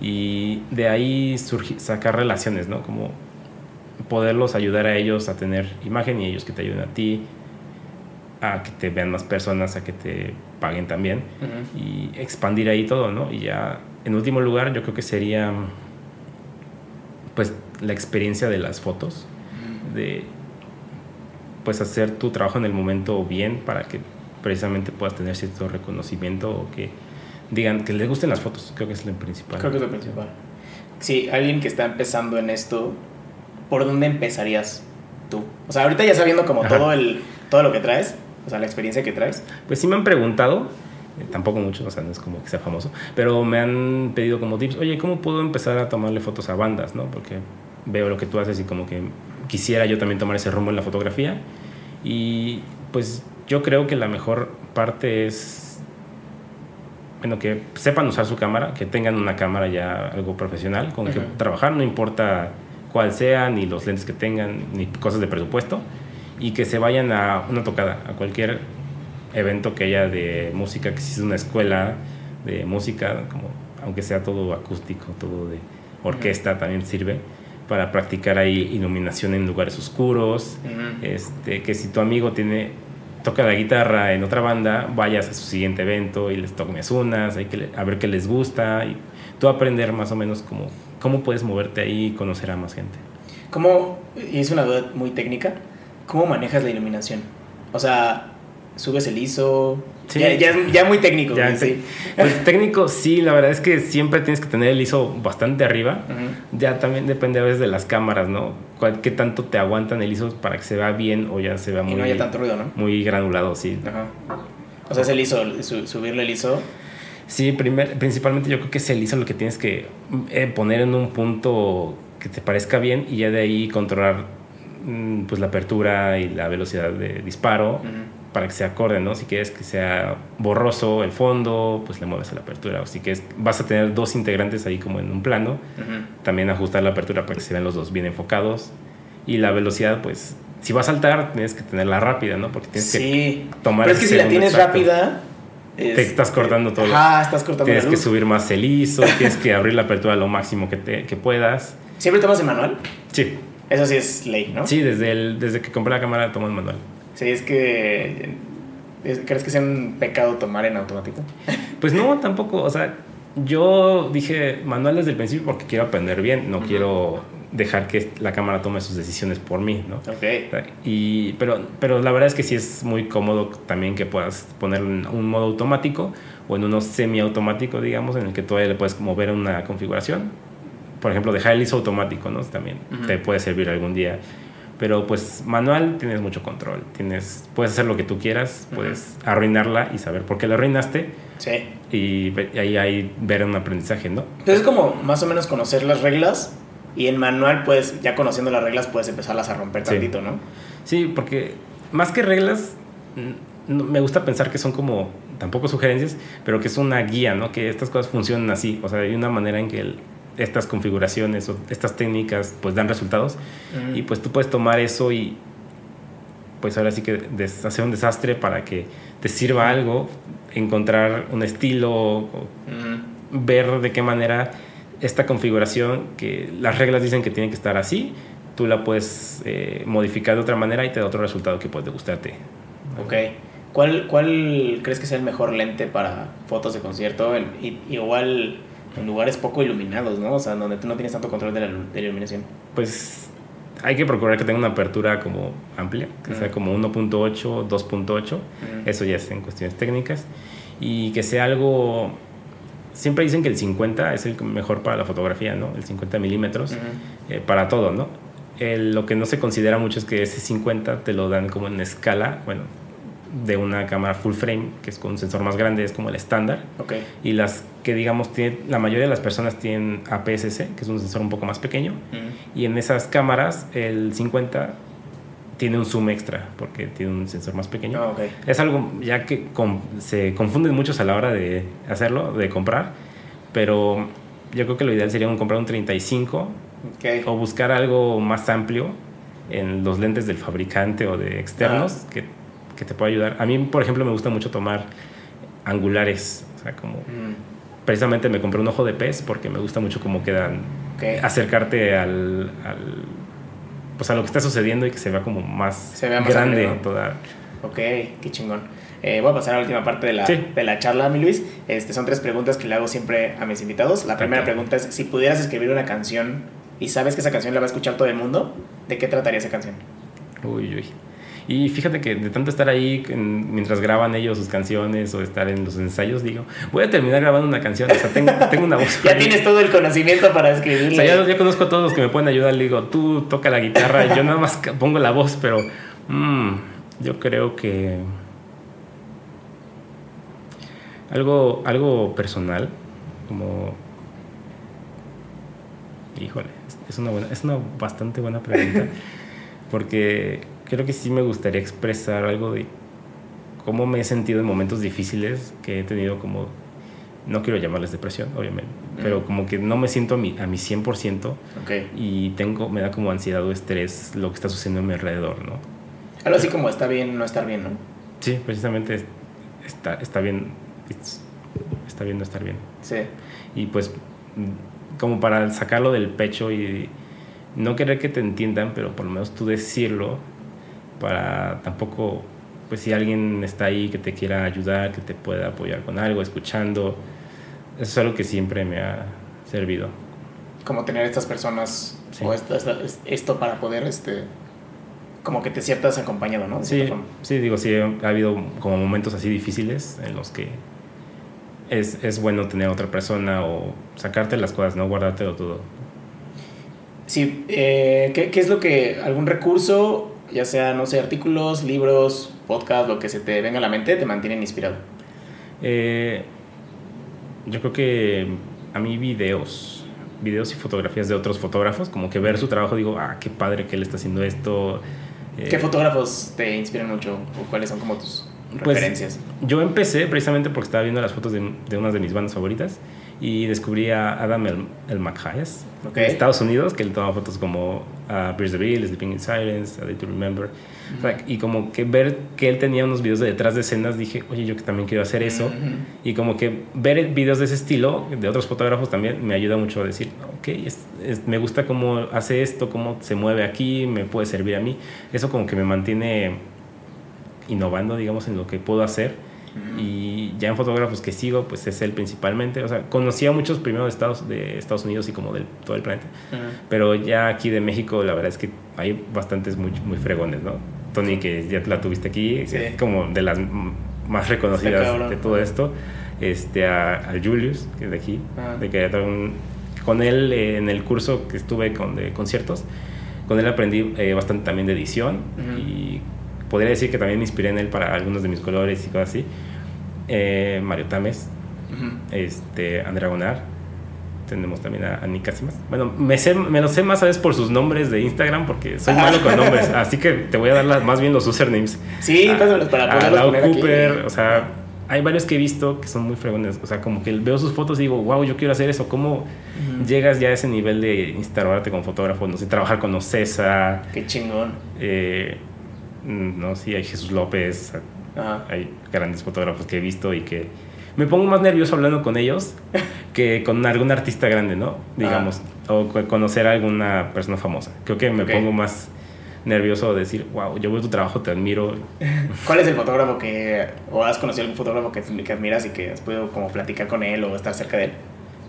y de ahí surgi- sacar relaciones, ¿no? Como poderlos ayudar a ellos a tener imagen y ellos que te ayuden a ti, a que te vean más personas, a que te paguen también y expandir ahí todo, ¿no? Y ya, en último lugar, yo creo que sería, pues, la experiencia de las fotos, de, pues, hacer tu trabajo en el momento bien para que precisamente puedas tener cierto reconocimiento o que digan que les gusten las fotos, creo que es lo principal. Creo que es lo principal. Sí, alguien que está empezando en esto, ¿por dónde empezarías tú? O sea, ahorita ya sabiendo como todo, el, todo lo que traes, o sea, la experiencia que traes. Pues sí me han preguntado, eh, tampoco mucho, o sea, no es como que sea famoso, pero me han pedido como tips, oye, ¿cómo puedo empezar a tomarle fotos a bandas, no? Porque veo lo que tú haces y como que quisiera yo también tomar ese rumbo en la fotografía. Y pues yo creo que la mejor parte es, bueno, que sepan usar su cámara, que tengan una cámara ya algo profesional con que trabajar, no importa cuál sea, ni los lentes que tengan, ni cosas de presupuesto, y que se vayan a una tocada, a cualquier evento que haya de música, que si es una escuela de música, como, aunque sea todo acústico, todo de orquesta, también sirve para practicar ahí iluminación en lugares oscuros, este, que si tu amigo tiene toca la guitarra en otra banda, vayas a su siguiente evento y les toques unas, hay que, a ver qué les gusta y tú aprender más o menos cómo, cómo puedes moverte ahí y conocer a más gente. ¿Cómo, y es una duda muy técnica, cómo manejas la iluminación? O sea, subes el ISO. Ya, ya, muy técnico. sí. Pues técnico, sí, la verdad es que siempre tienes que tener el ISO bastante arriba. Ya también depende a veces de las cámaras, ¿no? ¿Qué tanto te aguantan el ISO para que se vea bien o ya se vea muy. no haya tanto ruido, ¿no? Muy granulado, sí. Ajá. O sea, es el ISO, subirle el ISO. Sí, primer, principalmente yo creo que es el ISO lo que tienes que eh, poner en un punto que te parezca bien y ya de ahí controlar mm, pues la apertura y la velocidad de disparo para que se acorde, ¿no? Si quieres que sea borroso el fondo, pues le mueves a la apertura. O si quieres, vas a tener dos integrantes ahí como en un plano, también ajustar la apertura para que se vean los dos bien enfocados. Y la velocidad, pues, si vas a saltar, tienes que tenerla rápida, ¿no? Porque tienes que tomar... Pero es que si la tienes rápida... Te estás cortando todo. Ah, estás cortando Tienes que subir más el ISO, tienes que abrir la apertura lo máximo que, te, que puedas. ¿Siempre tomas en manual? Sí. Eso sí es ley, ¿no? Sí, desde, el, desde que compré la cámara tomo en manual. Sí, es que. ¿Crees que sea un pecado tomar en automático? Pues no, tampoco. O sea, yo dije manual desde el principio porque quiero aprender bien, no quiero dejar que la cámara tome sus decisiones por mí, ¿no? Ok. Y, pero, pero la verdad es que sí es muy cómodo también que puedas poner un modo automático o en uno semiautomático, digamos, en el que todavía le puedes mover una configuración. Por ejemplo, dejar el ISO automático, ¿no? También te puede servir algún día pero pues manual tienes mucho control. Tienes, puedes hacer lo que tú quieras, puedes arruinarla y saber por qué la arruinaste. Sí. Y, ahí hay ver un aprendizaje, ¿no? Entonces es como más o menos conocer las reglas y en manual pues ya conociendo las reglas puedes empezarlas a romper tantito, ¿no? Sí, porque más que reglas me gusta pensar que son como tampoco sugerencias, pero que es una guía, ¿no? Que estas cosas funcionan así, o sea, hay una manera en que el, estas configuraciones o estas técnicas pues dan resultados y pues tú puedes tomar eso y pues ahora sí que hacer un desastre para que te sirva algo, encontrar un estilo, ver de qué manera esta configuración, que las reglas dicen que tiene que estar así, tú la puedes eh, modificar de otra manera y te da otro resultado que puede gustarte. Ok. ¿Cuál, ¿Cuál crees que sea el mejor lente para fotos de concierto? Igual en lugares poco iluminados, ¿no? O sea, donde tú no tienes tanto control de la, iluminación. Pues hay que procurar que tenga una apertura como amplia, que sea como 1.8, 2.8, eso ya es en cuestiones técnicas, y que sea algo, siempre dicen que el 50 es el mejor para la fotografía, ¿no? El 50 milímetros, eh, para todo, ¿no? lo que no se considera mucho es que ese 50 te lo dan como en escala, bueno, de una cámara full frame, que es con un sensor más grande, es como el estándar. Okay. Y las que digamos, tiene, la mayoría de las personas tienen APS-C, que es un sensor un poco más pequeño. Y en esas cámaras, el 50 tiene un zoom extra, porque tiene un sensor más pequeño. Ah, okay. Es algo ya que se confunden muchos a la hora de hacerlo, de comprar, pero yo creo que lo ideal sería comprar un 35 o buscar algo más amplio en los lentes del fabricante o de externos que que te pueda ayudar. A mí, por ejemplo, me gusta mucho tomar angulares, o sea, como... Mm. Precisamente me compré un ojo de pez porque me gusta mucho cómo quedan... Acercarte al, Pues a lo que está sucediendo y que se vea como más, se vea más grande toda... Ok, qué chingón. Eh, voy a pasar a la última parte de la, de la charla, mi Luis. Este, son tres preguntas que le hago siempre a mis invitados. La primera pregunta es, si pudieras escribir una canción y sabes que esa canción la va a escuchar todo el mundo, ¿de qué trataría esa canción? Uy, uy. Y fíjate que de tanto estar ahí mientras graban ellos sus canciones o estar en los ensayos, digo, voy a terminar grabando una canción. O sea, tengo, tengo una voz. ya tienes todo el conocimiento para escribirlo. O sea, ya, ya, conozco a todos los que me pueden ayudar. Le digo, tú toca la guitarra, yo nada más pongo la voz, pero mmm, yo creo que algo, algo personal, como híjole, es una, buena, es una bastante buena pregunta, porque creo que sí me gustaría expresar algo de cómo me he sentido en momentos difíciles que he tenido como, no quiero llamarles depresión, obviamente, pero como que no me siento a mi, a mi 100% okay. y tengo, me da como ansiedad o estrés lo que está sucediendo a mi alrededor, ¿no? Algo así como está bien no estar bien, ¿no? Sí, precisamente está, está bien, está bien no estar bien. Sí. Y pues como para sacarlo del pecho y no querer que te entiendan, pero por lo menos tú decirlo para tampoco, pues si alguien está ahí que te quiera ayudar, que te pueda apoyar con algo, escuchando, eso es algo que siempre me ha servido. Como tener estas personas o esto para poder, este, como que te sientas acompañado, ¿no? sí, sí, digo, sí, ha habido como momentos así difíciles en los que es, es, bueno tener otra persona o sacarte las cosas, no guardártelo todo. Sí, eh, ¿qué, ¿qué, es lo que, algún recurso, ya sea, no sé, artículos, libros, podcast, lo que se te venga a la mente, te mantienen inspirado? Eh, yo creo que a mí videos, videos y fotografías de otros fotógrafos, como que ver su trabajo, digo, ah, qué padre que él está haciendo esto. ¿Qué eh, fotógrafos te inspiran mucho o cuáles son como tus pues, referencias? yo empecé precisamente porque estaba viendo las fotos de, de una de mis bandas favoritas y descubrí a Adam el, el McHayes de Estados Unidos, que él toma fotos como a uh, the Bill, Sleeping in Silence, A Day to Remember. y como que ver que él tenía unos videos de detrás de escenas, dije, oye, yo que también quiero hacer eso. Y como que ver videos de ese estilo, de otros fotógrafos también, me ayuda mucho a decir, ok, me gusta cómo hace esto, cómo se mueve aquí, me puede servir a mí. Eso como que me mantiene innovando, digamos, en lo que puedo hacer. Y ya en fotógrafos que sigo, pues es él principalmente. O sea, conocía a muchos primero de Estados, de Estados Unidos y como de todo el planeta. Pero ya aquí de México, la verdad es que hay bastantes muy, muy fregones, ¿no? Tony, que ya la tuviste aquí, es como de las más reconocidas de todo esto. Este, a, Julius, que es de aquí, de que con él eh, en el curso que estuve con, de conciertos, con él aprendí eh, bastante también de edición y podría decir que también me inspiré en él para algunos de mis colores y cosas así. Eh, Mario Tames, este, Andrea Gonar, tenemos también a, Nika Simas. Bueno, me, sé, me lo sé más a veces por sus nombres de Instagram porque soy malo con nombres, así que te voy a dar más bien los usernames. Sí, pásamelos para a poner Cooper, o sea, hay varios que he visto que son muy fregones, o sea, como que veo sus fotos y digo, wow, yo quiero hacer eso, ¿cómo llegas ya a ese nivel de instalarte con fotógrafo, no sé, trabajar con Ocesa? Qué chingón. Eh, no, sí, hay Jesús López, hay grandes fotógrafos que he visto y que me pongo más nervioso hablando con ellos que con algún artista grande, ¿no? Digamos, o conocer a alguna persona famosa. Creo que me pongo más nervioso de decir, wow, yo veo tu trabajo, te admiro. ¿Cuál es el fotógrafo que, o has conocido algún fotógrafo que, que admiras y que has podido como platicar con él o estar cerca de él?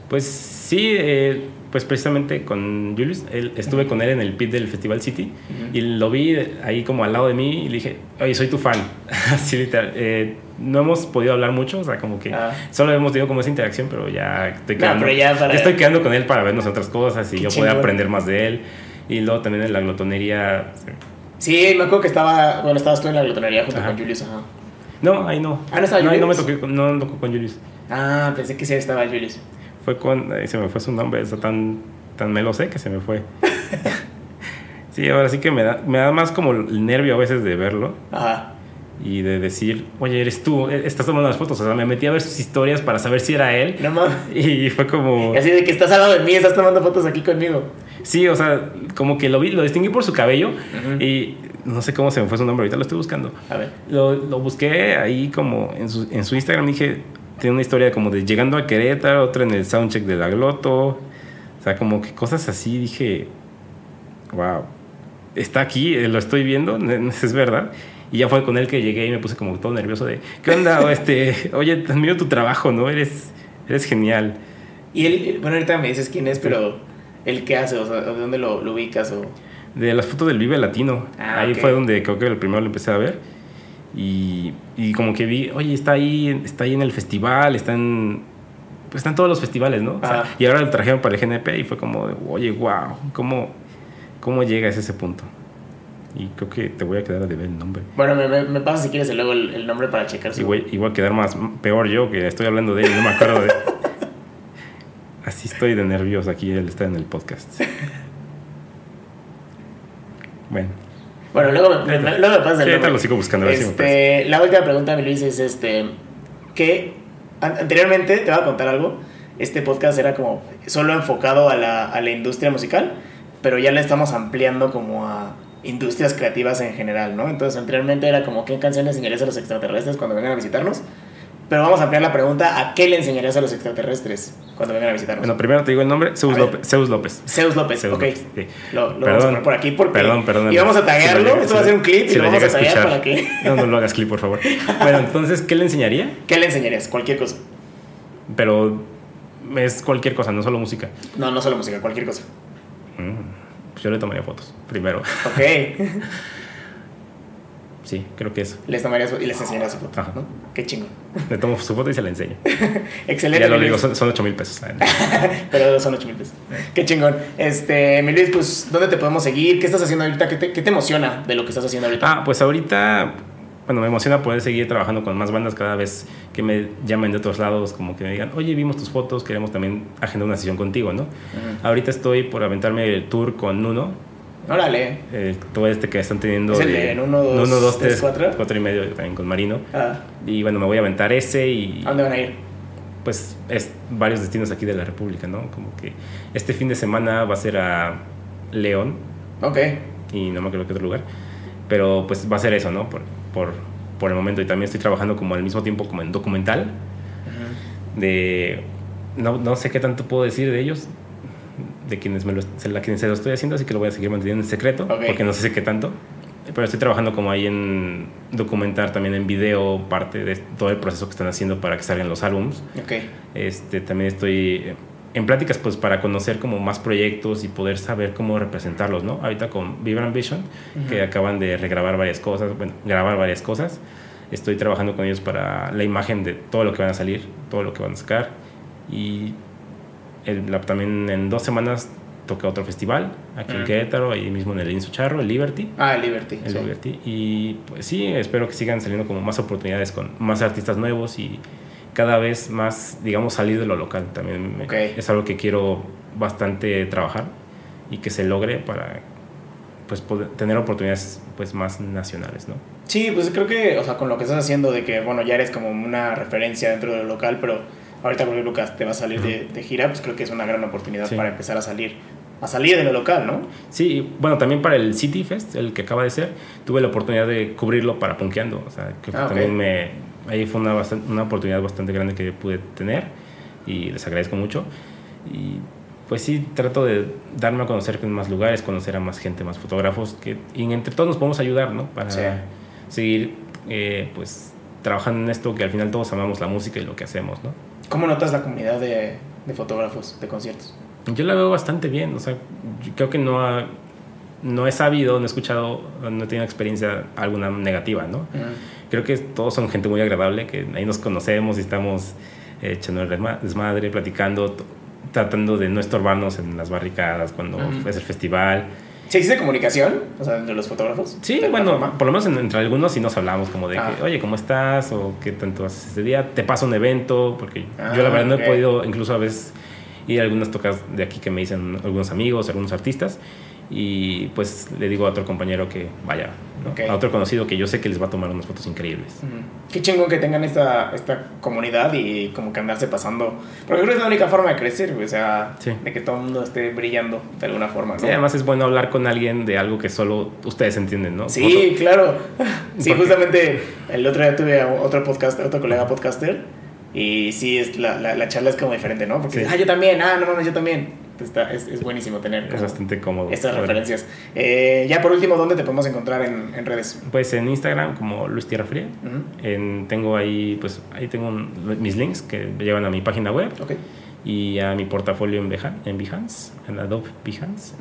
Pues sí, eh, pues precisamente con Julius, él, estuve con él en el pit del Festival City y lo vi ahí como al lado de mí y le dije, oye, soy tu fan. Así literal. Eh, no hemos podido hablar mucho, o sea, como que ah. solo hemos tenido como esa interacción, pero ya estoy quedando, ya estoy quedando con él para vernos otras cosas y yo puedo aprender más de él. Y luego también en la glotonería. Sí, me acuerdo que estaba, bueno, estabas tú en la glotonería junto con Julius, ajá. No, ahí no. Ah, no estaba Julius. No, me toqué, no tocó con Julius. Ah, pensé que sí estaba Julius fue con. se me fue su nombre, eso tan, tan me lo sé que se me fue. sí, ahora sí que me da, me da más como el nervio a veces de verlo. Ajá. Y de decir, oye, eres tú, e, estás tomando las fotos. O sea, me metí a ver sus historias para saber si era él. No mames. Y fue como. así de que estás al lado de mí, estás tomando fotos aquí conmigo. Sí, o sea, como que lo vi, lo distinguí por su cabello. Y no sé cómo se me fue su nombre, ahorita lo estoy buscando. A ver. Lo, lo busqué ahí como en su, en su Instagram. Dije, tiene una historia como de llegando a Querétaro, otra en el soundcheck de la Gloto. O sea, como que cosas así dije, wow, está aquí, eh, lo estoy viendo, es verdad. Y ya fue con él que llegué y me puse como todo nervioso de, ¿qué onda? este, oye, admiro tu trabajo, ¿no? Eres, eres genial. Y él, bueno, ahorita me dices quién es, pero ¿el qué hace? O sea, ¿de dónde lo, lo ubicas? O... De las fotos del Vive Latino. Ah, ahí ok. fue donde creo que el primero lo empecé a ver. Y, y como que vi, oye, está ahí, está ahí en el festival, está en, pues está en todos los festivales, ¿no? O sea, Ah. y ahora lo trajeron para el GNP y fue como, de, oye, wow, ¿cómo, ¿cómo llegas a ese punto? Y creo que te voy a quedar a deber el nombre. Bueno, me, me, me pasas si quieres luego el, el nombre para checar Y voy, y voy a quedar más peor yo que estoy hablando de él y no me acuerdo de Así estoy de nervioso aquí él está en el podcast. Bueno, Bueno, luego me, me- luego me pasas el lo sigo buscando, ver si Este, la última pregunta, mi Luis, es este... Que an- anteriormente, te voy a contar algo, este podcast era como solo enfocado a la, a la industria musical, pero ya le estamos ampliando como a industrias creativas en general, ¿no? Entonces, anteriormente era como, ¿qué canciones enseñarías a los extraterrestres cuando vengan a visitarnos? Pero vamos a ampliar la pregunta, ¿a qué le enseñarías a los extraterrestres cuando vengan a visitarnos? bueno, primero te digo el nombre, Zeus. López. Zeus López. Zeus López, Zeus ok. López, sí. Lo, lo vamos a Perdón. poner por aquí porque Perdón, perdón. y vamos a taguearlo, Si lo llega- esto va a ser un clip y si lo lo vamos a taguear escuchar. para que... No, no lo hagas clip, por favor. Bueno, entonces, ¿qué le enseñaría? ¿Qué le enseñarías? Cualquier cosa. Pero es cualquier cosa, no solo música. No, no solo música, cualquier cosa. Mm, Pues yo le tomaría fotos, primero. Ok. Sí, creo que eso. les tomarías y les enseñarías su foto, Ajá. ¿no? Qué chingón. Le tomo su foto y se la enseño. Excelente. ya lo digo, son, son 8 mil pesos. Pero son 8 mil pesos. Qué chingón. Este, mi Luis, pues, ¿dónde te podemos seguir? ¿Qué estás haciendo ahorita? ¿Qué te, qué te emociona de lo que estás haciendo ahorita? Ah, pues ahorita, bueno, me emociona poder seguir trabajando con más bandas cada vez que me llamen de otros lados, como que me digan, oye, vimos tus fotos, queremos también agendar una sesión contigo, ¿no? Ahorita estoy por aventarme el tour con Nuno, Órale. el todo este que están teniendo. ¿Es el de Nuno, dos, Nuno, dos, tres, tres, cuatro? cuatro y medio también con Marino. Ah, Y bueno, me voy a aventar ese y ¿A dónde van a ir? pues es varios destinos aquí de la República, ¿no? Como que este fin de semana va a ser a León Ok. y no me acuerdo qué otro lugar, pero pues va a ser eso, ¿no? Por, por, por el momento y también estoy trabajando como al mismo tiempo como en documental Ujú. de no, no sé qué tanto puedo decir de ellos de quienes me lo, la quienes se lo estoy haciendo así que lo voy a seguir manteniendo en secreto Ok. porque no sé qué tanto pero estoy trabajando como ahí en documentar también en video parte de todo el proceso que están haciendo para que salgan los álbums Ok. este, también estoy eh, en pláticas pues para conocer como más proyectos y poder saber cómo representarlos, ¿no? Ahorita con Vibrant Vision, que Ujú. acaban de regrabar varias cosas, bueno, grabar varias cosas, estoy trabajando con ellos para la imagen de todo lo que van a salir, todo lo que van a sacar y el- la- también en dos semanas toca otro festival aquí en Ujú. Querétaro, ahí mismo en el Insu Charro, el Liberty. Ah, Liberty. El sí. Liberty. Y pues sí, espero que sigan saliendo como más oportunidades con más artistas nuevos y cada vez más, digamos, salir de lo local. También me- Ok. es algo que quiero bastante trabajar y que se logre para pues poder tener oportunidades pues más nacionales, ¿no? Sí, pues creo que, o sea, con lo que estás haciendo de que, bueno, ya eres como una referencia dentro de lo local, pero ahorita, por ejemplo, Lucas, te va a salir de, de gira, pues creo que es una gran oportunidad Sí. para empezar a salir, a salir de lo local, ¿no? Sí, bueno, también para el City Fest, el que acaba de ser, tuve la oportunidad de cubrirlo para Punkeando. O sea, que Ah, también me, ahí fue una, bastan- una oportunidad bastante grande que pude tener y les agradezco mucho. Y pues sí, trato de darme a conocer en más lugares, conocer a más gente, más fotógrafos, que, y entre todos nos podemos ayudar, ¿no? Para Sí. seguir, eh, pues, trabajando en esto, que al final todos amamos la música y lo que hacemos, ¿no? ¿Cómo notas la comunidad de, de fotógrafos de conciertos? Yo la veo bastante bien, o sea, yo creo que no ha, no he sabido, no he escuchado, no he tenido experiencia alguna negativa, ¿no? Ujú. Creo que todos son gente muy agradable, que ahí nos conocemos y estamos eh, echando el desma- desmadre, platicando, tratando de no estorbarnos en las barricadas cuando Ujú. es el festival. ¿Sí existe comunicación? O sea, entre los fotógrafos. Sí, ¿De alguna bueno, por lo menos en- entre algunos sí nos hablamos como de Ah. que, oye, ¿cómo estás? O qué tanto haces este día. Te paso un evento, porque Ah, yo la verdad no ok. he podido, incluso a veces, ir a algunas tocas de aquí que me dicen algunos amigos, algunos artistas. Y pues le digo a otro compañero que vaya, ¿no? Ok. a otro conocido que yo sé que les va a tomar unas fotos increíbles. Ujú. Qué chingón que tengan esta, esta comunidad y como que andarse pasando. Porque creo que es la única forma de crecer, o sea, Sí. de que todo el mundo esté brillando de alguna forma, ¿no? Sí, además es bueno hablar con alguien de algo que solo ustedes entienden, ¿no? Sí, claro. Sí, justamente el otro día tuve a otro podcast, otro colega podcaster y sí, es la, la, la charla es como diferente, ¿no? Porque, Sí. ah, yo también, ah, no mames, yo también. Está, es, es buenísimo tener Es bastante cómodo. estas referencias. Eh, ya por último, ¿dónde te podemos encontrar en, en redes? Pues en Instagram como Luis Tierra Fría. En- tengo ahí, pues ahí tengo un- mis links que llevan a mi página web y a mi portafolio en, Beha- en Behance, en Adobe Behance.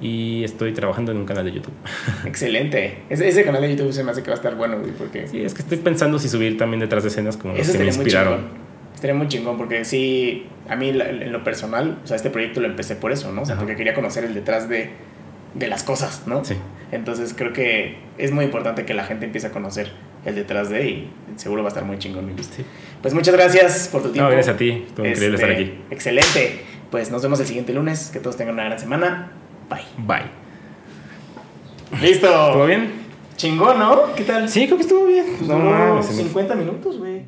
Y estoy trabajando en un canal de YouTube. Excelente. Ese, ese canal de YouTube se me hace que va a estar bueno, güey, porque... Sí, es que estoy pensando si subir también detrás de escenas como los Eso que me muy inspiraron. chingón. Estaría muy chingón porque sí, a mí en lo personal, o sea, este proyecto lo empecé por eso, ¿no? O sea, Ajá. porque quería conocer el detrás de, de las cosas, ¿no? Sí. Entonces creo que es muy importante que la gente empiece a conocer el detrás de y seguro va a estar muy chingón mi. Sí. Pues muchas gracias por tu tiempo. No, gracias a ti. Estuvo increíble Este, estar aquí. Excelente. Pues nos vemos el siguiente lunes. Que todos tengan una gran semana. Bye. Bye. Listo. ¿Todo bien? Chingón, ¿no? ¿Qué tal? Sí, creo que estuvo bien. No, mames, se me 50 minutos, güey.